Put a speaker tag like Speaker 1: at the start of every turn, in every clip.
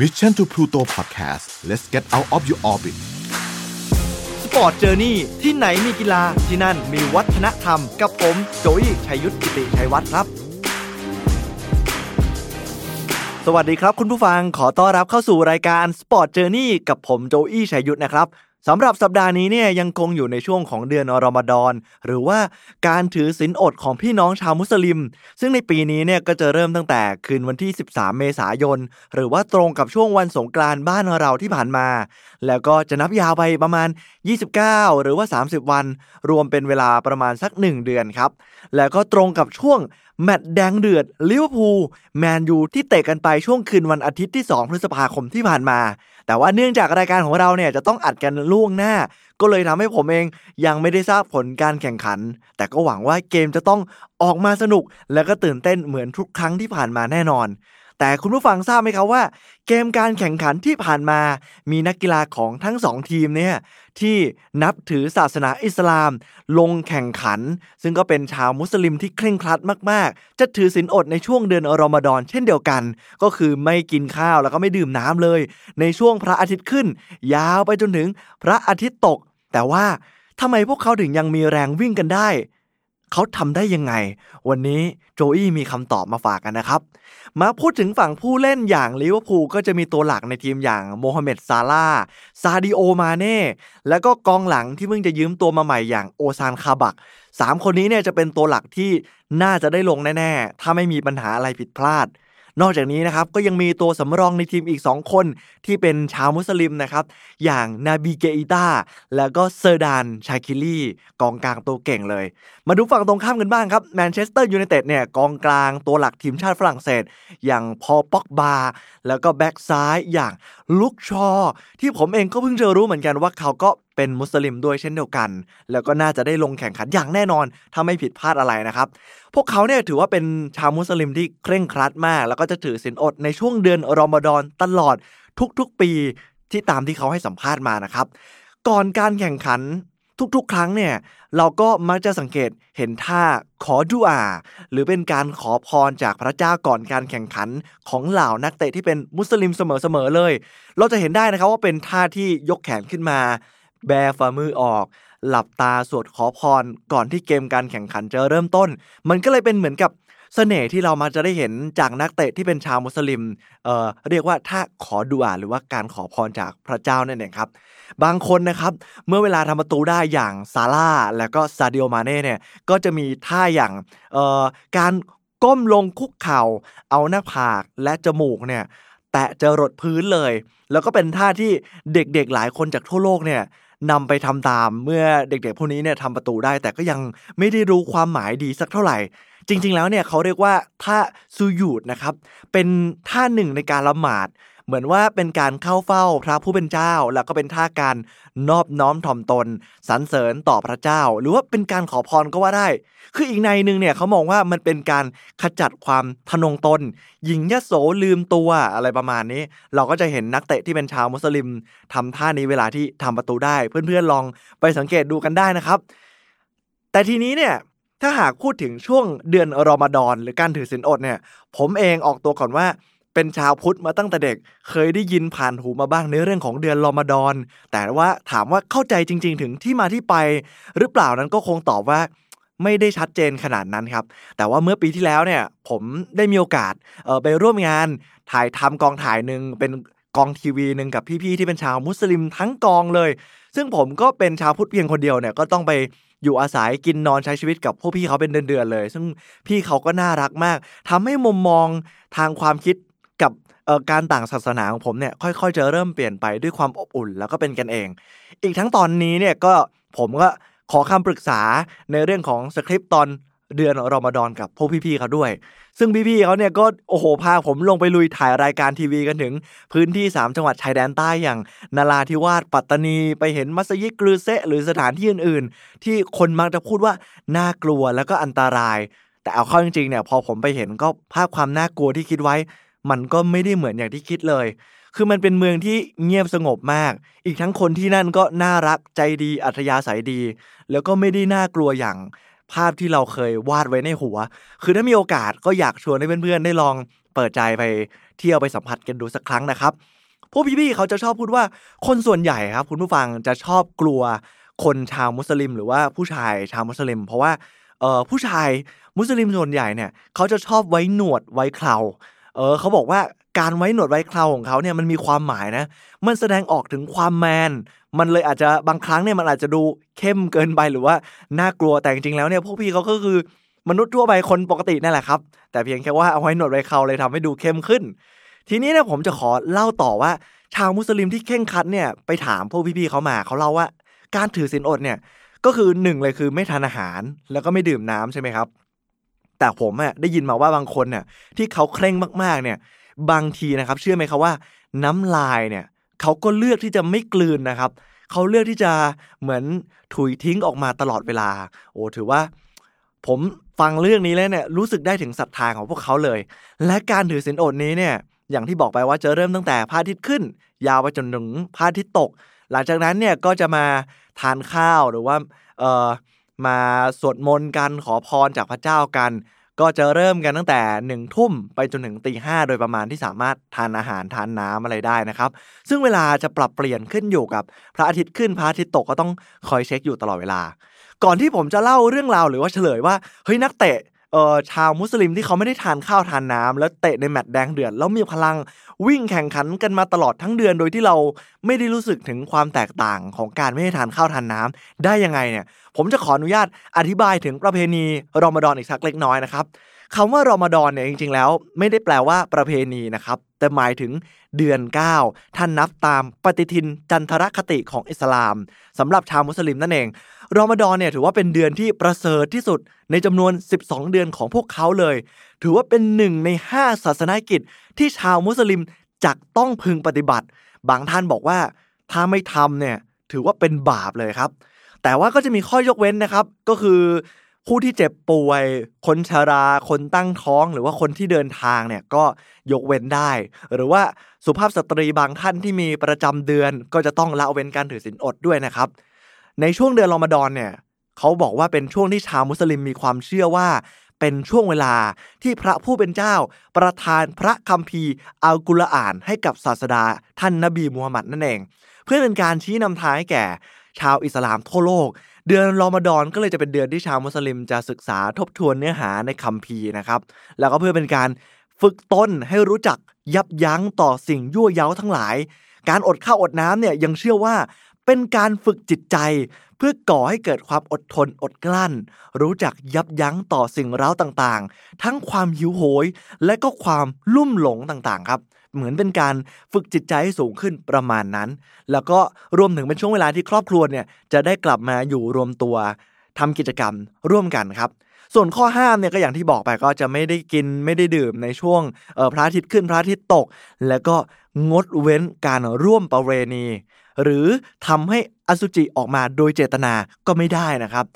Speaker 1: Mission to Pluto Podcast let's get out of your orbit
Speaker 2: Sport Journey ที่ไหนมีกีฬาที่นั่นมีวัฒนธรรม กับผมโจอี้ชัยยุทธกิติชัยวัฒน์ครับ สวัสดีครับคุณผู้ฟังขอต้อนรับเข้าสู่รายการ Sport Journey กับผมโจอี้ชัยยุทธนะครับ สำหรับสัปดาห์นี้เนี่ยยังคงอยู่ในช่วงของเดือนรอมฎอน หรือว่าการถือศีลอดของพี่น้องชาวมุสลิม ซึ่งในปีนี้เนี่ยก็จะเริ่มตั้งแต่คืนวันที่ 13 เมษายน หรือว่าตรงกับช่วงวันสงกรานต์บ้านเราที่ผ่านมา แล้วก็จะนับยาวไปประมาณ 29 หรือว่า 30 วัน รวมเป็นเวลาประมาณสัก 1 เดือนครับ แล้วก็ตรงกับช่วงแมตช์แดงเดือดลิเวอร์พูลแมนยูที่เตะกันไปช่วงคืนวันอาทิตย์ที่ 2 พฤษภาคมที่ผ่านมา แต่ว่าเนื่องจากรายการของเราเนี่ยจะต้องอัดกันล่วงหน้า ก็เลยทำให้ผมเองยังไม่ได้ทราบผลการแข่งขัน แต่ก็หวังว่าเกมจะต้องออกมาสนุก และก็ตื่นเต้นเหมือนทุกครั้งที่ผ่านมาแน่นอน แต่คุณผู้ฟังทราบไหมครับว่า เกมการแข่งขันที่ผ่านมา มีนักกีฬาของทั้งสองทีมเนี่ยที่นับถือศาสนาอิสลาม ลงแข่งขัน ซึ่งก็เป็นชาวมุสลิมที่เคร่งครัดมาก ๆ จะถือศีลอดในช่วงเดือนอรอมฎอนเช่นเดียวกัน ก็คือไม่กินข้าวแล้วก็ไม่ดื่มน้ำเลย ในช่วงพระอาทิตย์ขึ้น ยาวไปจนถึงพระอาทิตย์ตก แต่ว่าทำไมพวกเขาถึงยังมีแรงวิ่งกันได้ เขาทำได้ยังไง วันนี้โจอี้มีคำตอบมาฝากกันนะครับ มาพูดถึงฝั่งผู้เล่นอย่างลิเวอร์พูลก็จะมีตัวหลักในทีมอย่างโมฮัมเหม็ดซาลาซาดิโอมาเน่แล้วก็กองหลังที่เพิ่งจะยืมตัวมาใหม่อย่างโอซานคาบักสามคนนี้เนี่ยจะเป็นตัวหลักที่น่าจะได้ลงแน่ ๆ ถ้าไม่มีปัญหาอะไรผิดพลาด นอกจากนี้นะครับก็ยังมีตัวสำรองในทีมอีก 2 คนที่เป็นชาวมุสลิมนะครับอย่างนาบีเกอิตาแล้วก็เซอร์ดานชาคิลี่กองกลางตัวเก่งเลย มาดูฝั่งตรงข้ามกันบ้างครับแมนเชสเตอร์ยูไนเต็ดเนี่ยกองกลางตัวหลักทีมชาติฝรั่งเศส อย่างพอลป็อกบาแล้วก็แบ็กซ้ายอย่างลุกชอ ที่ผมเองก็เพิ่งจะรู้เหมือนกันว่าเขาก็เป็นมุสลิมด้วยเช่นเดียวกัน แล้วก็น่าจะได้ลงแข่งขันอย่างแน่นอน ถ้าไม่ผิดพลาดอะไรนะครับ พวกเขาเนี่ยถือว่าเป็นชาวมุสลิมที่เคร่งครัดมาก แล้วก็จะถือศีลอดในช่วงเดือนรอมฎอนตลอดทุกๆปีที่ตามที่เขาให้สัมภาษณ์มานะครับ ก่อนการแข่งขันทุกๆ ครั้งเนี่ยเราก็มักจะสังเกตเห็นท่าขอดุอา หรือเป็นการขอพรจากพระเจ้าก่อนการแข่งขันของเหล่านักเตะที่เป็นมุสลิมเสมอๆเลย เราจะเห็นได้นะครับว่าเป็นท่าที่ยกแขนขึ้นมา แบฝ่ามือออก หลับตาสวดขอพร ก่อนที่เกมการแข่งขันจะเริ่มต้น มันก็เลยเป็นเหมือนกับเสน่ห์ที่เรามาจะได้เห็นจากนักเตะที่เป็นชาวมุสลิม เอ่อ เรียกว่าถ้าขอดุอาหรือว่าการขอพรจากพระเจ้านั่นเองครับ บางคนนะครับ เมื่อเวลาทำประตูได้อย่างซาร่าแล้วก็ซาดิโอมาเน่เนี่ย ก็จะมีท่าอย่าง เอ่อ การก้มลงคุกเข่า เอาหน้าผากและจมูกเนี่ย แตะจะรดพื้นเลย แล้วก็เป็นท่าที่เด็กๆหลายคนจากทั่วโลกเนี่ย นำไปทำตามเมื่อเด็กๆ พวกนี้เนี่ยทำประตูได้ แต่ก็ยังไม่ได้รู้ความหมายดีสักเท่าไหร่ จริง ๆ แล้วเนี่ยเขาเรียกว่าท่าซูยูดนะครับเป็นท่าหนึ่งในการละหมาด เหมือนว่าเป็นการเข้าเฝ้าพระผู้เป็นเจ้า แล้วก็เป็นท่าการนอบน้อมถ่อมตนสรรเสริญต่อพระเจ้า หรือว่าเป็นการขอพรก็ว่าได้ คืออีกในหนึ่งเนี่ยเขามองว่ามันเป็นการขจัดความทนงตน หญิงยโสลืมตัวอะไรประมาณนี้ เราก็จะเห็นนักเตะที่เป็นชาวมุสลิมทำท่านี้เวลาที่ทำประตูได้ เพื่อนๆลองไปสังเกตดูกันได้นะครับ แต่ทีนี้เนี่ยถ้าหากพูดถึงช่วงเดือนรอมฎอนหรือการถือศีลอดเนี่ย ผมเองออกตัวก่อนว่า เป็นชาวพุทธมาตั้งแต่เด็ก เคยได้ยินผ่านหูมาบ้างในเรื่องของเดือนรอมฎอน แต่ว่าถามว่าเข้าใจจริง ๆ ถึงที่มาที่ไป หรือเปล่านั้นก็คงตอบว่าไม่ได้ชัดเจนขนาดนั้นครับ แต่ว่าเมื่อปีที่แล้วเนี่ยผมได้มีโอกาสไปร่วมงานถ่ายทำกองถ่ายหนึ่งเป็นกองทีวีหนึ่งกับพี่ๆที่เป็นชาวมุสลิมทั้งกองเลย ซึ่งผมก็เป็นชาวพุทธเพียงคนเดียวเนี่ยก็ต้องไปอยู่อาศัยกินนอนใช้ชีวิตกับพวกพี่เขาเป็นเดือนๆเลย ซึ่งพี่เขาก็น่ารักมากทำให้มุมมองทางความคิด กับการต่างศาสนาของผมเนี่ยค่อยๆ จะเริ่มเปลี่ยนไปด้วยความอบอุ่น แล้วก็เป็นกันเอง อีกทั้งตอนนี้เนี่ยก็ผมก็ขอคำปรึกษาในเรื่องของสคริปต์ตอนเดือนรอมฎอนกับพวกพี่ๆเขาด้วย ซึ่งพี่ๆเขาเนี่ยก็โอ้โหพาผมลงไปลุยถ่ายรายการทีวีกันถึง พื้นที่ 3 จังหวัดชายแดนใต้อย่างนาราธิวาสปัตตานี ไปเห็นมัสยิดกรือเซะหรือสถานที่อื่นๆ ที่คนมักจะพูดว่าน่ากลัวแล้วก็อันตราย แต่เอาเข้าจริงๆเนี่ยพอผมไปเห็นก็ภาพความน่ากลัวที่คิดไว้ มันก็ไม่ได้เหมือนอย่างที่คิดเลย คือมันเป็นเมืองที่เงียบสงบมาก อีกทั้งคนที่นั่นก็น่ารักใจดีอัธยาศัยดี แล้วก็ไม่ได้น่ากลัวอย่างภาพที่เราเคยวาดไว้ในหัว คือถ้ามีโอกาสก็อยากชวนให้เพื่อนๆได้ลองเปิดใจไปเที่ยวไปสัมผัสกันดูสักครั้งนะครับ พวกพี่ๆเขาจะชอบพูดว่าคนส่วนใหญ่ครับ คุณผู้ฟังจะชอบกลัวคนชาวมุสลิม หรือว่าผู้ชายชาวมุสลิม เพราะว่าเออผู้ชายมุสลิมส่วนใหญ่เนี่ยเขาจะชอบไว้หนวดไว้เครา เออเขาบอกว่าการไว้หนวดไว้เคราของเขาเนี่ยมันมีความหมายนะ มันแสดงออกถึงความแมน มันเลยอาจจะบางครั้งเนี่ยมันอาจจะดูเข้มเกินไปหรือว่าน่ากลัวแต่จริงๆแล้วเนี่ยพวกพี่เขาก็คือมนุษย์ทั่วไปคนปกตินั่นแหละครับ แต่เพียงแค่ว่าเอาไว้หนวดไว้เคราเลยทำให้ดูเข้มขึ้น ทีนี้เนี่ยผมจะขอเล่าต่อว่า ชาวมุสลิมที่เข่งคัดเนี่ยไปถามพวกพี่ๆเขามาเขาเล่าว่า การถือศีลอดเนี่ยก็คือหนึ่งเลยคือไม่ทานอาหารแล้วก็ไม่ดื่มน้ำใช่ไหมครับ แต่ผมอะได้ยินมาว่าบางคนเนี่ยที่เขาเคร่งมากๆเนี่ย บางทีนะครับ เชื่อไหมครับว่า น้ำลายเนี่ยเขาก็เลือกที่จะไม่กลืนนะครับเขาเลือกที่จะเหมือนถุยทิ้งออกมาตลอดเวลา โอ้ถือว่า ผมฟังเรื่องนี้แล้วเนี่ยรู้สึกได้ถึงศรัทธาของพวกเขาเลย และการถือศีลอดนี้เนี่ยอย่างที่บอกไปว่าจะเริ่มตั้งแต่พระอาทิตย์ขึ้น ยาวไปจนถึงพระอาทิตย์ตก หลังจากนั้นเนี่ยก็จะมาทานข้าวหรือว่าเอ่อ มาสวดมนต์กันขอพรจากพระเจ้ากัน ก็จะเริ่มกันตั้งแต่หนึ่งทุ่มไปจนถึงตีห้าโดยประมาณที่สามารถทานอาหารทานน้ำอะไรได้นะครับ ซึ่งเวลาจะปรับเปลี่ยนขึ้นอยู่กับพระอาทิตย์ขึ้นพระอาทิตย์ตกก็ต้องคอยเช็คอยู่ตลอดเวลา ก่อนที่ผมจะเล่าเรื่องราวหรือว่าเฉลยว่าเฮ้ยนักเตะ เอ่อชาวมุสลิมที่เขาไม่ได้ทานข้าวทานน้ำแล้วเตะในแมตช์แดงเดือดแล้วมีพลังวิ่งแข่งขันกันมาตลอดทั้งเดือนโดยที่เราไม่ได้รู้สึกถึงความแตกต่างของการไม่ได้ทานข้าวทานน้ำได้ยังไงเนี่ย ผมจะขออนุญาตอธิบายถึงประเพณีรอมฎอนอีกสักเล็กน้อยนะครับคำว่ารอมฎอนเนี่ยจริงๆแล้ว ไม่ได้แปลว่าประเพณีนะครับแต่หมายถึงเดือน 9 ท่านนับตามปฏิทินจันทรคติของอิสลามสำหรับชาวมุสลิมนั่นเอง รอมฎอนเนี่ยถือว่าเป็นเดือนที่ประเสริฐที่สุดในจำนวน 12 เดือนของพวกเขาเลย ถือว่าเป็นหนึ่งใน 5 ศาสนากิจ ที่ชาวมุสลิมจักต้องพึงปฏิบัติ บางท่านบอกว่าถ้าไม่ทำเนี่ยถือว่าเป็นบาปเลยครับ แต่ว่าก็จะมีข้อยกเว้นนะครับ ก็คือผู้ที่เจ็บป่วย คนชรา คนตั้งท้อง หรือว่าคนที่เดินทางเนี่ยก็ยกเว้นได้ หรือว่าสุภาพสตรีบางท่านที่มีประจำเดือน ก็จะต้องละเว้นการถือศีลอดด้วยนะครับ ในช่วงเดือนรอมฎอนเนี่ยเขาบอกว่าเป็นช่วงที่ชาวมุสลิมมีความเชื่อว่า เป็นช่วงเวลาที่พระผู้เป็นเจ้า ประทานพระคัมภีร์อัลกุรอานให้กับศาสดาท่านนบีมูฮัมมัดนั่นเอง เพื่อเป็นการชี้นำทางให้แก่ ชาวอิสลามทั่วโลก เดือนรอมฎอนก็เลยจะเป็นเดือนที่ชาวมุสลิมจะศึกษาทบทวนเนื้อหาในคัมภีร์นะครับ แล้วก็เพื่อเป็นการฝึกตนให้รู้จักยับยั้งต่อสิ่งยั่วเย้าทั้งหลาย การอดข้าวอดน้ำเนี่ยยังเชื่อว่า เป็นการฝึกจิตใจ เพื่อก่อให้เกิดความอดทนอดกลั้น รู้จักยับยั้งต่อสิ่งเร้าต่างๆ ทั้งความหิวโหย และก็ความลุ่มหลงต่างๆ ครับ เหมือนเป็นการฝึกจิตใจให้สูงขึ้นประมาณนั้น แล้วก็รวมถึงเป็นช่วงเวลาที่ครอบครัวเนี่ยจะได้กลับมาอยู่รวมตัวทำกิจกรรมร่วมกันครับส่วนข้อห้ามเนี่ยก็อย่างที่บอกไปก็จะไม่ได้กินไม่ได้ดื่มในช่วงพระอาทิตย์ขึ้นพระอาทิตย์ตก แล้วก็งดเว้นการร่วมประเวณี หรือทำให้อสุจิออกมาโดยเจตนาก็ไม่ได้นะครับ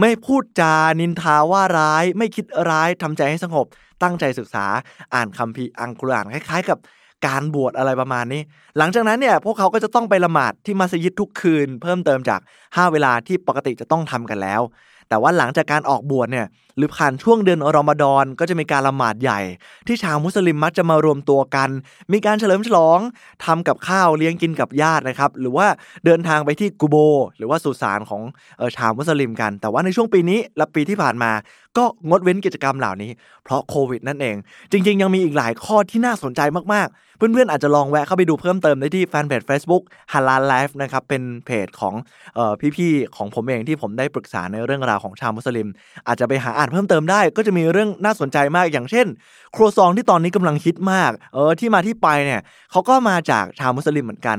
Speaker 2: ไม่พูดจานินทาว่าร้าย ไม่คิดร้ายทำใจให้สงบ ตั้งใจศึกษาอ่านคัมภีร์อังกุรอานคล้ายๆ กับการบวชอะไรประมาณนี้ หลังจากนั้นเนี่ยพวกเขาก็จะต้องไปละหมาดที่มัสยิดทุกคืน เพิ่มเติมจาก 5 เวลาที่ปกติจะต้องทำกันแล้ว แต่ว่าหลังจากการออกบวชเนี่ย หรือผ่านช่วงเดือนอรอมฎอนก็จะมีการละหมาดใหญ่ ที่ชาวมุสลิมมักจะมารวมตัวกัน มีการเฉลิมฉลองทำกับข้าวเลี้ยงกินกับญาตินะครับ หรือว่าเดินทางไปที่กูโบ หรือว่าสุสานของออชาวมุสลิมกัน แต่ว่าในช่วงปีนี้และปีที่ผ่านมา ก็งดเว้นกิจกรรมเหล่านี้ เพราะโควิดนั่นเอง จริง ๆ ยังมีอีกหลายข้อที่น่าสนใจมากๆ เพื่อนๆอาจจะลองแวะเข้าไปดูเพิ่มเติมได้ที่แฟนเพจ Facebook ฮาลาลไลฟ์นะครับเป็นเพจของออพี่ๆของผมเองที่ผมได้ปรึกษาในเรื่องราวของชาวมุสลิม อาจจะไปหาอ่านเพิ่มเติมได้ก็จะมีเรื่องน่าสนใจมากอย่างเช่น ครัวซองที่ตอนนี้กำลังฮิตมากเออที่มาที่ไปเนี่ยเขาก็มาจากชาวมุสลิมเหมือนกัน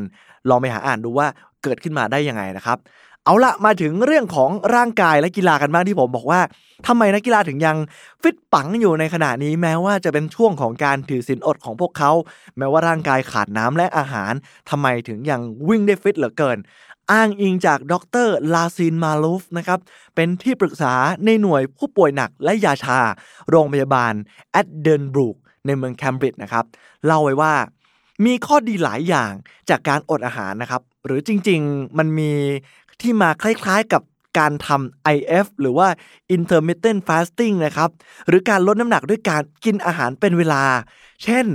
Speaker 2: ลองไปหาอ่านดูว่าเกิดขึ้นมาได้ยังไงนะครับเอาละมาถึงเรื่องของร่างกายและกีฬากันบ้างที่ผมบอกว่าทำไมนักกีฬาถึงยังฟิตปังอยู่ในขณะนี้แม้ว่าจะเป็นช่วงของการถือศีลอดของพวกเขา แม้ว่าร่างกายขาดน้ำและอาหารทำไมถึงยังวิ่งได้ฟิตเหลือเกิน อ้างอิงจากดรลาซินมาลูฟนะครับเป็นที่ปรึกษาในหน่วยผู้ป่วยหนักและยาชา โรงพยาบาลแอดเดนบรูกในเมืองแคมบริดจ์นะครับเล่าไว้ว่ามีข้อดีหลายอย่างจากการอดอาหารนะครับ หรือจริงๆมันมีที่มาคล้ายๆกับการทำ IF หรือว่า intermittent fasting นะครับ หรือการลดน้ำหนักด้วยการกินอาหารเป็นเวลา เช่น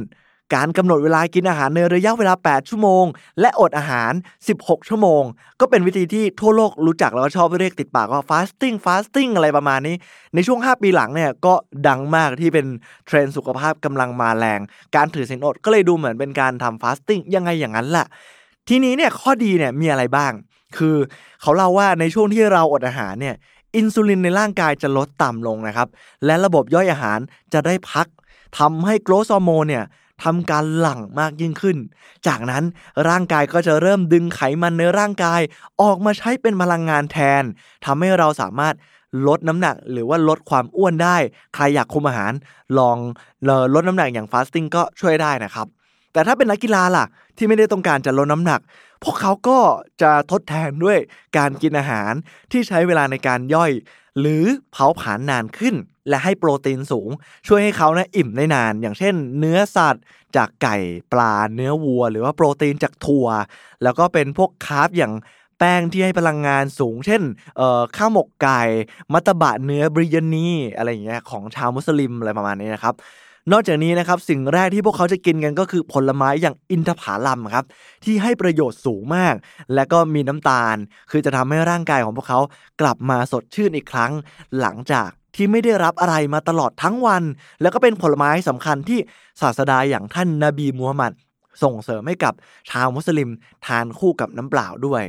Speaker 2: การกำหนดเวลากินอาหารในระยะเวลา 8 ชั่วโมง และอดอาหาร 16 ชั่วโมง ก็เป็นวิธีที่ทั่วโลกรู้จักแล้วก็ชอบเรียกติดปากว่า fasting fasting อะไรประมาณนี้ ในช่วง 5 ปีหลังเนี่ยก็ดังมากที่เป็นเทรนด์สุขภาพกำลังมาแรง การถือศีลอดก็เลยดูเหมือนเป็นการทำ fasting ยังไงอย่างนั้นแหละทีนี้เนี่ยข้อดีเนี่ยมีอะไรบ้าง คือเขาเล่าว่าในช่วงที่เราอดอาหารเนี่ยอินซูลินในร่างกายจะลดต่ำลงนะครับ และระบบย่อยอาหารจะได้พักทำให้โกรทฮอร์โมนเนี่ย ทำการหลั่งมากยิ่งขึ้น จากนั้นร่างกายก็จะเริ่มดึงไขมันในร่างกาย ออกมาใช้เป็นพลังงานแทนทำให้เราสามารถลดน้ำหนักหรือว่าลดความอ้วนได้ ใครอยากคุมอาหาร ลองลดน้ำหนักอย่างฟาสติ้งก็ช่วยได้นะครับ แต่ถ้าเป็นนักกีฬาล่ะ ที่ไม่ได้ต้องการจะลดน้ำหนัก พวกเขาก็จะทดแทนด้วยการกินอาหารที่ใช้เวลาในการย่อย หรือเผาผลาญนานขึ้น และให้โปรตีนสูง ช่วยให้เขานะอิ่มได้นาน อย่างเช่น เนื้อสัตว์ จากไก่ปลาเนื้อวัว หรือว่าโปรตีนจากถั่ว แล้วก็เป็นพวกคาร์บอย่างแป้งที่ให้พลังงานสูง เช่นข้าวหมกไก่มัตบะเนื้อบริยานีอะไรอย่างเงี้ยของชาวมุสลิมอะไรประมาณนี้นะครับนอกจากนี้นะครับสิ่งแรกที่พวกเขาจะกินกันก็คือผลไม้อย่างอินทผลัมครับที่ให้ประโยชน์สูงมาก และก็มีน้ำตาล คือจะทำให้ร่างกายของพวกเขากลับมาสดชื่นอีกครั้ง หลังจาก ที่ไม่ได้รับอะไรมาตลอดทั้งวัน แล้วก็เป็นผลไม้สำคัญที่ศาสดาอย่างท่านนาบีมูฮัมหมัดส่งเสริมให้กับชาวมุสลิมทานคู่กับน้ำเปล่าด้วย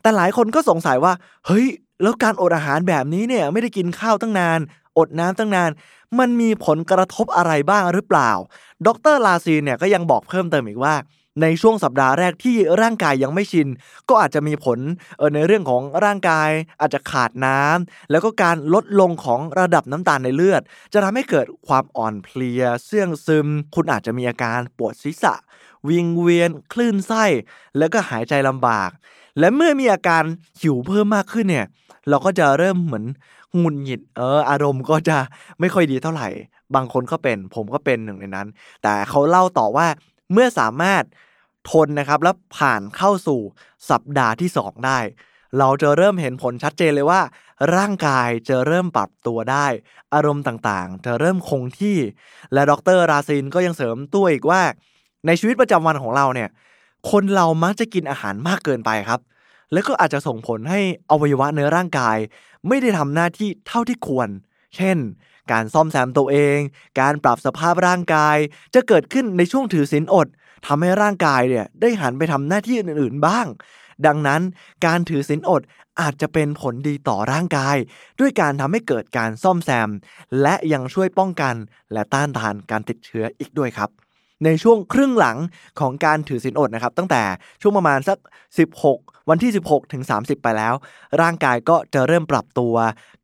Speaker 2: แต่หลายคนก็สงสัยว่า เฮ้ย แล้วการอดอาหารแบบนี้เนี่ยไม่ได้กินข้าวตั้งนาน อดน้ำตั้งนาน มันมีผลกระทบอะไรบ้างหรือเปล่า ดรลาซีเนี่ยก็ยังบอกเพิ่มเติมอีกว่า ในช่วงสัปดาห์แรกที่ร่างกายยังไม่ชิน ก็อาจจะมีผลในเรื่องของร่างกายอาจจะขาดน้ำแล้วก็การลดลงของระดับน้ำตาลในเลือด จะทำให้เกิดความอ่อนเพลียเสื่องซึม คุณอาจจะมีอาการปวดศีรษะ วิงเวียน คลื่นไส้ แล้วก็หายใจลำบาก และเมื่อมีอาการหิวเพิ่มมากขึ้นเนี่ยเราก็จะเริ่มเหมือนหงุดหงิดเอออารมณ์ก็จะไม่ค่อยดีเท่าไหร่ บางคนก็เป็น ผมก็เป็นหนึ่งในนั้น แต่เขาเล่าต่อว่า เมื่อสามารถทนนะครับแล้วผ่านเข้าสู่สัปดาห์ที่ 2 ได้ เราจะเริ่มเห็นผลชัดเจนเลยว่า ร่างกายจะเริ่มปรับตัวได้ อารมณ์ต่างๆ จะเริ่มคงที่ และดรราซินก็ยังเสริมตัวอีกว่า ในชีวิตประจำวันของเราเนี่ยคนเรามักจะกินอาหารมากเกินไปครับ แล้วก็อาจจะส่งผลให้อวัยวะเนื้อร่างกาย ไม่ได้ทำหน้าที่เท่าที่ควร เช่น การซ่อมแซมตัวเอง การปรับสภาพร่างกาย จะเกิดขึ้นในช่วงถือศีลอดทำให้ร่างกายเนี่ยได้หันไปทำหน้าที่อื่นๆบ้าง ดังนั้นการถือศีลอดอาจจะเป็นผลดีต่อร่างกาย ด้วยการทำให้เกิดการซ่อมแซม และยังช่วยป้องกัน และต้านทานการติดเชื้ออีกด้วยครับในช่วงครึ่งหลังของการถือศีลอดนะครับ ตั้งแต่ช่วงประมาณสัก 16 วันที่ 16 ถึง 30 ไปแล้ว ร่างกายก็จะเริ่มปรับตัว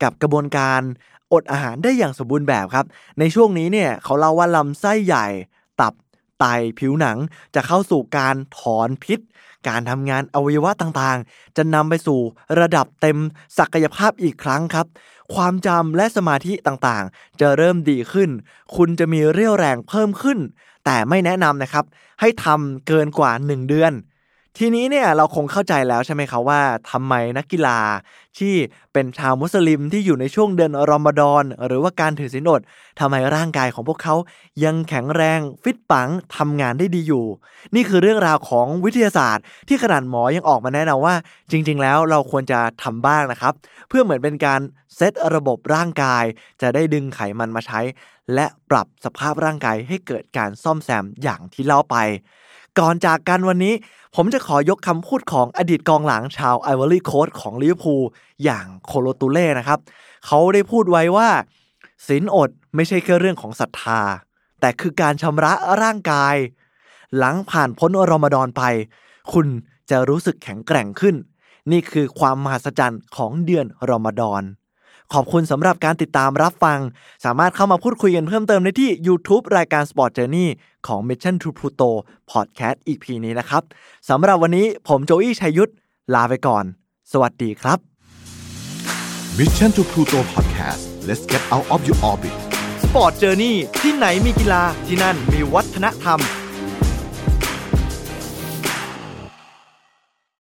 Speaker 2: กับกระบวนการ อดอาหารได้อย่างสมบูรณ์แบบครับ ในช่วงนี้เนี่ยเขาเล่าว่าลำไส้ใหญ่ ตับ ไต ผิวหนัง จะเข้าสู่การถอนพิษ การทำงานอวัยวะต่างๆ จะนำไปสู่ระดับเต็มศักยภาพอีกครั้งครับ ความจำและสมาธิต่างๆ จะเริ่มดีขึ้น คุณจะมีเรี่ยวแรงเพิ่มขึ้น แต่ไม่แนะนำนะครับ ให้ทำเกินกว่า 1 เดือน ทีนี้เนี่ยเราคงเข้าใจแล้วใช่ไหมครับว่าทำไมนักกีฬาที่เป็นชาวมุสลิมที่อยู่ในช่วงเดือนรอมฎอนหรือว่าการถือศีลอดทำไมร่างกายของพวกเขายังแข็งแรงฟิตปังทำงานได้ดีอยู่ นี่คือเรื่องราวของวิทยาศาสตร์ ที่ขนาดหมอยังออกมาแนะนำว่า จริง ๆ แล้วเราควรจะทำบ้างนะครับ เพื่อเหมือนเป็นการเซตระบบร่างกาย จะได้ดึงไขมันมาใช้ และปรับสภาพร่างกายให้เกิดการซ่อมแซมอย่างที่เล่าไป ก่อนจากกันวันนี้ ผมจะขอยกคำพูดของอดีตกองหลังชาวไอวอรี่โคสต์ของลิเวอร์พูลอย่างโคโลตูเร่นะครับ เขาได้พูดไว้ว่าศีลอดไม่ใช่แค่เรื่องของศรัทธา แต่คือการชำระร่างกาย หลังผ่านพ้นรอมฎอนไป คุณจะรู้สึกแข็งแกร่งขึ้น นี่คือความมหัศจรรย์ของเดือนรอมฎอน ขอบคุณสำหรับการติดตามรับฟัง สามารถเข้ามาพูดคุยกันเพิ่มเติมได้ที่ YouTube รายการ Sport Journey ของ Mission to Pluto Podcast EP นี้นะครับสำหรับวันนี้ผมโจอี้ชัยยุทธลาไปก่อน สวัสดีครับ
Speaker 1: Mission to Pluto Podcast let's get out of your orbit
Speaker 2: Sport Journey ที่ไหนมีกีฬาที่นั่นมีวัฒนธรรม